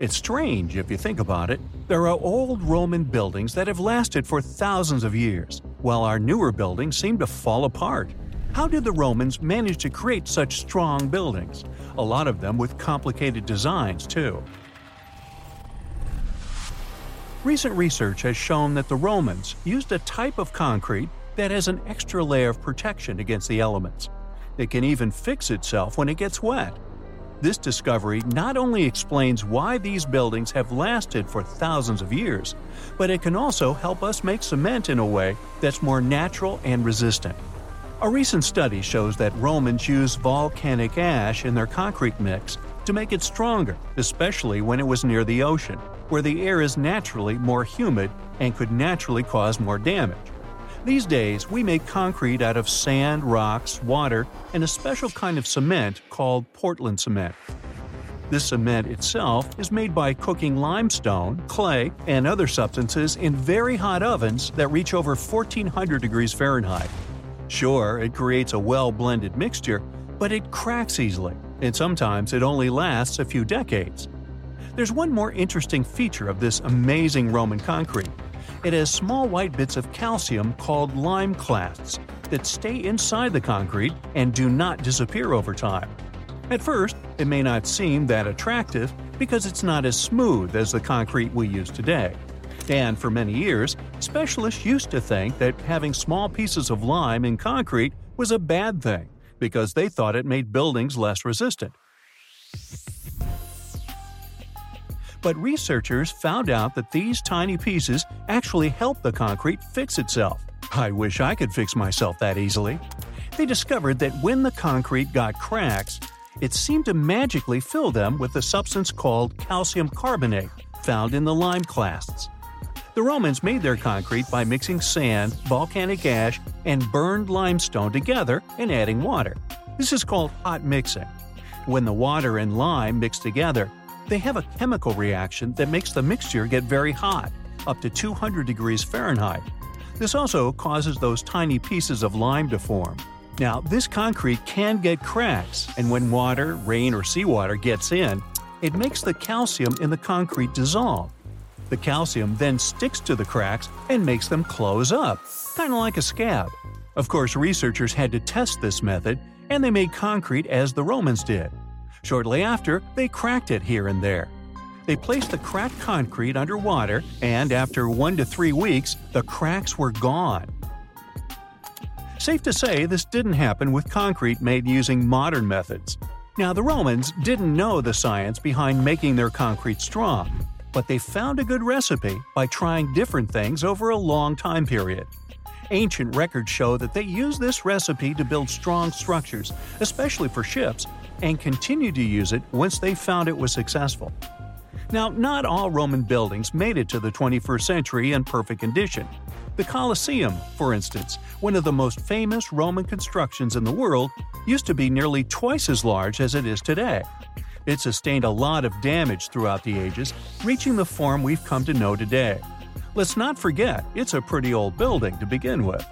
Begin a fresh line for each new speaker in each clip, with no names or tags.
It's strange if you think about it. There are old Roman buildings that have lasted for thousands of years, while our newer buildings seem to fall apart. How did the Romans manage to create such strong buildings? A lot of them with complicated designs, too. Recent research has shown that the Romans used a type of concrete that has an extra layer of protection against the elements. It can even fix itself when it gets wet. This discovery not only explains why these buildings have lasted for thousands of years, but it can also help us make cement in a way that's more natural and resistant. A recent study shows that Romans used volcanic ash in their concrete mix to make it stronger, especially when it was near the ocean, where the air is naturally more humid and could naturally cause more damage. These days, we make concrete out of sand, rocks, water, and a special kind of cement called Portland cement. This cement itself is made by cooking limestone, clay, and other substances in very hot ovens that reach over 1400 degrees Fahrenheit. Sure, it creates a well blended mixture, but it cracks easily, and sometimes it only lasts a few decades. There's one more interesting feature of this amazing Roman concrete it has small white bits of calcium called lime clasts that stay inside the concrete and do not disappear over time. At first, it may not seem that attractive because it's not as smooth as the concrete we use today. And for many years, specialists used to think that having small pieces of lime in concrete was a bad thing because they thought it made buildings less resistant but researchers found out that these tiny pieces actually help the concrete fix itself. I wish I could fix myself that easily. They discovered that when the concrete got cracks, it seemed to magically fill them with a substance called calcium carbonate, found in the lime clasts. The Romans made their concrete by mixing sand, volcanic ash, and burned limestone together and adding water. This is called hot mixing. When the water and lime mix together, they have a chemical reaction that makes the mixture get very hot, up to 200 degrees Fahrenheit. This also causes those tiny pieces of lime to form. Now, this concrete can get cracks, and when water, rain, or seawater gets in, it makes the calcium in the concrete dissolve. The calcium then sticks to the cracks and makes them close up, kind of like a scab. Of course, researchers had to test this method, and they made concrete as the Romans did. Shortly after, they cracked it here and there. They placed the cracked concrete under water, and after one to three weeks, the cracks were gone. Safe to say, this didn't happen with concrete made using modern methods. Now, the Romans didn't know the science behind making their concrete strong, but they found a good recipe by trying different things over a long time period. Ancient records show that they used this recipe to build strong structures, especially for ships, and continued to use it once they found it was successful. Now, not all Roman buildings made it to the 21st century in perfect condition. The Colosseum, for instance, one of the most famous Roman constructions in the world, used to be nearly twice as large as it is today. It sustained a lot of damage throughout the ages, reaching the form we've come to know today. Let's not forget, it's a pretty old building to begin with.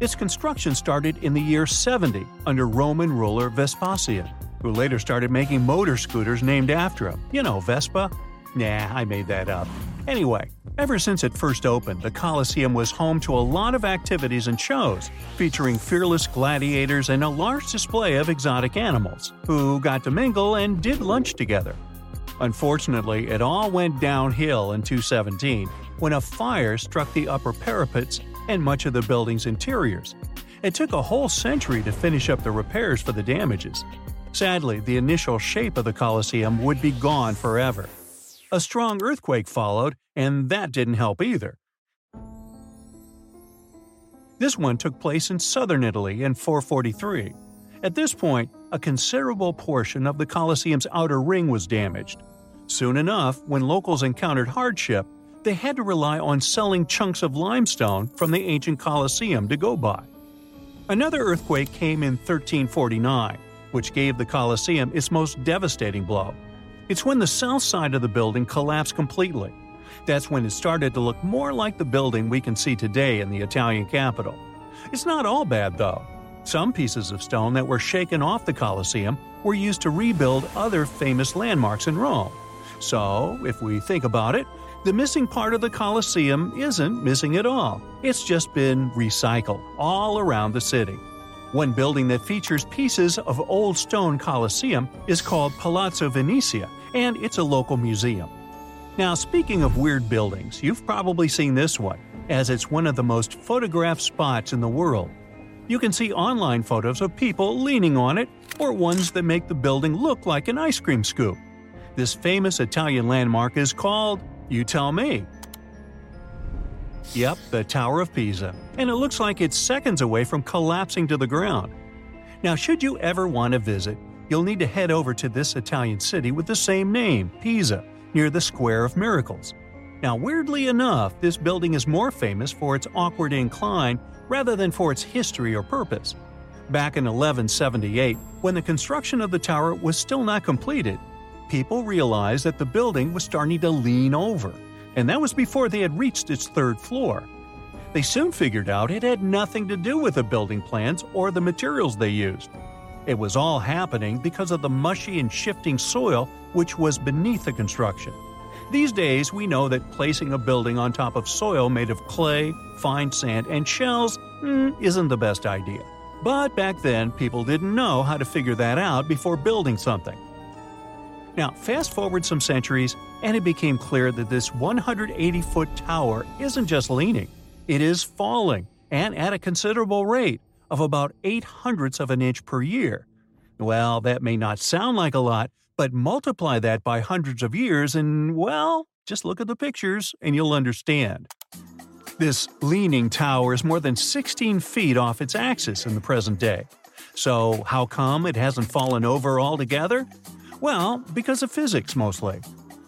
Its construction started in the year 70 under Roman ruler Vespasian who later started making motor scooters named after him. You know, Vespa? Nah, I made that up. Anyway, ever since it first opened, the Colosseum was home to a lot of activities and shows, featuring fearless gladiators and a large display of exotic animals, who got to mingle and did lunch together. Unfortunately, it all went downhill in 217 when a fire struck the upper parapets and much of the building's interiors. It took a whole century to finish up the repairs for the damages, Sadly, the initial shape of the Colosseum would be gone forever. A strong earthquake followed, and that didn't help either. This one took place in southern Italy in 443. At this point, a considerable portion of the Colosseum's outer ring was damaged. Soon enough, when locals encountered hardship, they had to rely on selling chunks of limestone from the ancient Colosseum to go by. Another earthquake came in 1349, which gave the Colosseum its most devastating blow. It's when the south side of the building collapsed completely. That's when it started to look more like the building we can see today in the Italian capital. It's not all bad, though. Some pieces of stone that were shaken off the Colosseum were used to rebuild other famous landmarks in Rome. So, if we think about it, the missing part of the Colosseum isn't missing at all. It's just been recycled all around the city. One building that features pieces of old stone Colosseum is called Palazzo Venezia, and it's a local museum. Now, speaking of weird buildings, you've probably seen this one, as it's one of the most photographed spots in the world. You can see online photos of people leaning on it, or ones that make the building look like an ice cream scoop. This famous Italian landmark is called you tell me. Yep, the Tower of Pisa, and it looks like it's seconds away from collapsing to the ground. Now, should you ever want to visit, you'll need to head over to this Italian city with the same name, Pisa, near the Square of Miracles. Now, weirdly enough, this building is more famous for its awkward incline rather than for its history or purpose. Back in 1178, when the construction of the tower was still not completed, people realized that the building was starting to lean over, and that was before they had reached its third floor. They soon figured out it had nothing to do with the building plans or the materials they used. It was all happening because of the mushy and shifting soil which was beneath the construction. These days, we know that placing a building on top of soil made of clay, fine sand, and shells mm, isn't the best idea. But back then, people didn't know how to figure that out before building something. Now, fast forward some centuries, and it became clear that this 180 foot tower isn't just leaning, it is falling, and at a considerable rate of about 8 hundredths of an inch per year. Well, that may not sound like a lot, but multiply that by hundreds of years, and well, just look at the pictures and you'll understand. This leaning tower is more than 16 feet off its axis in the present day. So, how come it hasn't fallen over altogether? Well, because of physics mostly.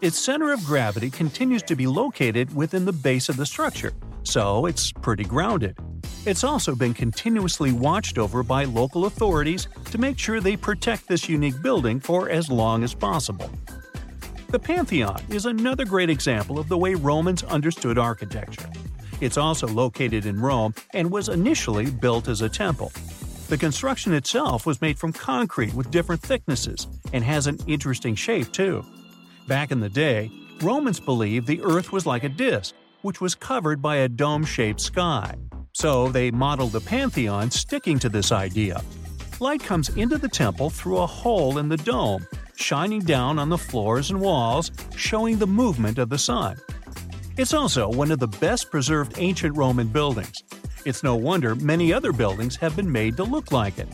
Its center of gravity continues to be located within the base of the structure, so it's pretty grounded. It's also been continuously watched over by local authorities to make sure they protect this unique building for as long as possible. The Pantheon is another great example of the way Romans understood architecture. It's also located in Rome and was initially built as a temple. The construction itself was made from concrete with different thicknesses and has an interesting shape too. Back in the day, Romans believed the Earth was like a disk, which was covered by a dome shaped sky. So they modeled the Pantheon sticking to this idea. Light comes into the temple through a hole in the dome, shining down on the floors and walls, showing the movement of the sun. It's also one of the best preserved ancient Roman buildings, it's no wonder many other buildings have been made to look like it.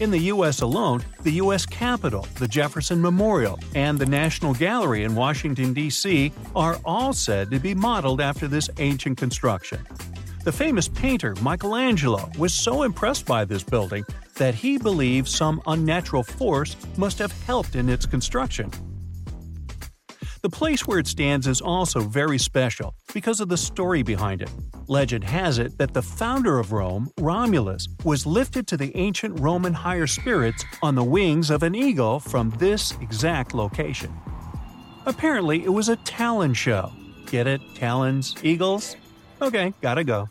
In the U.S. alone, the U.S. Capitol, the Jefferson Memorial, and the National Gallery in Washington, D.C. are all said to be modeled after this ancient construction. The famous painter Michelangelo was so impressed by this building that he believed some unnatural force must have helped in its construction. The place where it stands is also very special because of the story behind it. Legend has it that the founder of Rome, Romulus, was lifted to the ancient Roman higher spirits on the wings of an eagle from this exact location. Apparently, it was a talon show. Get it? Talons? Eagles? Okay, gotta go.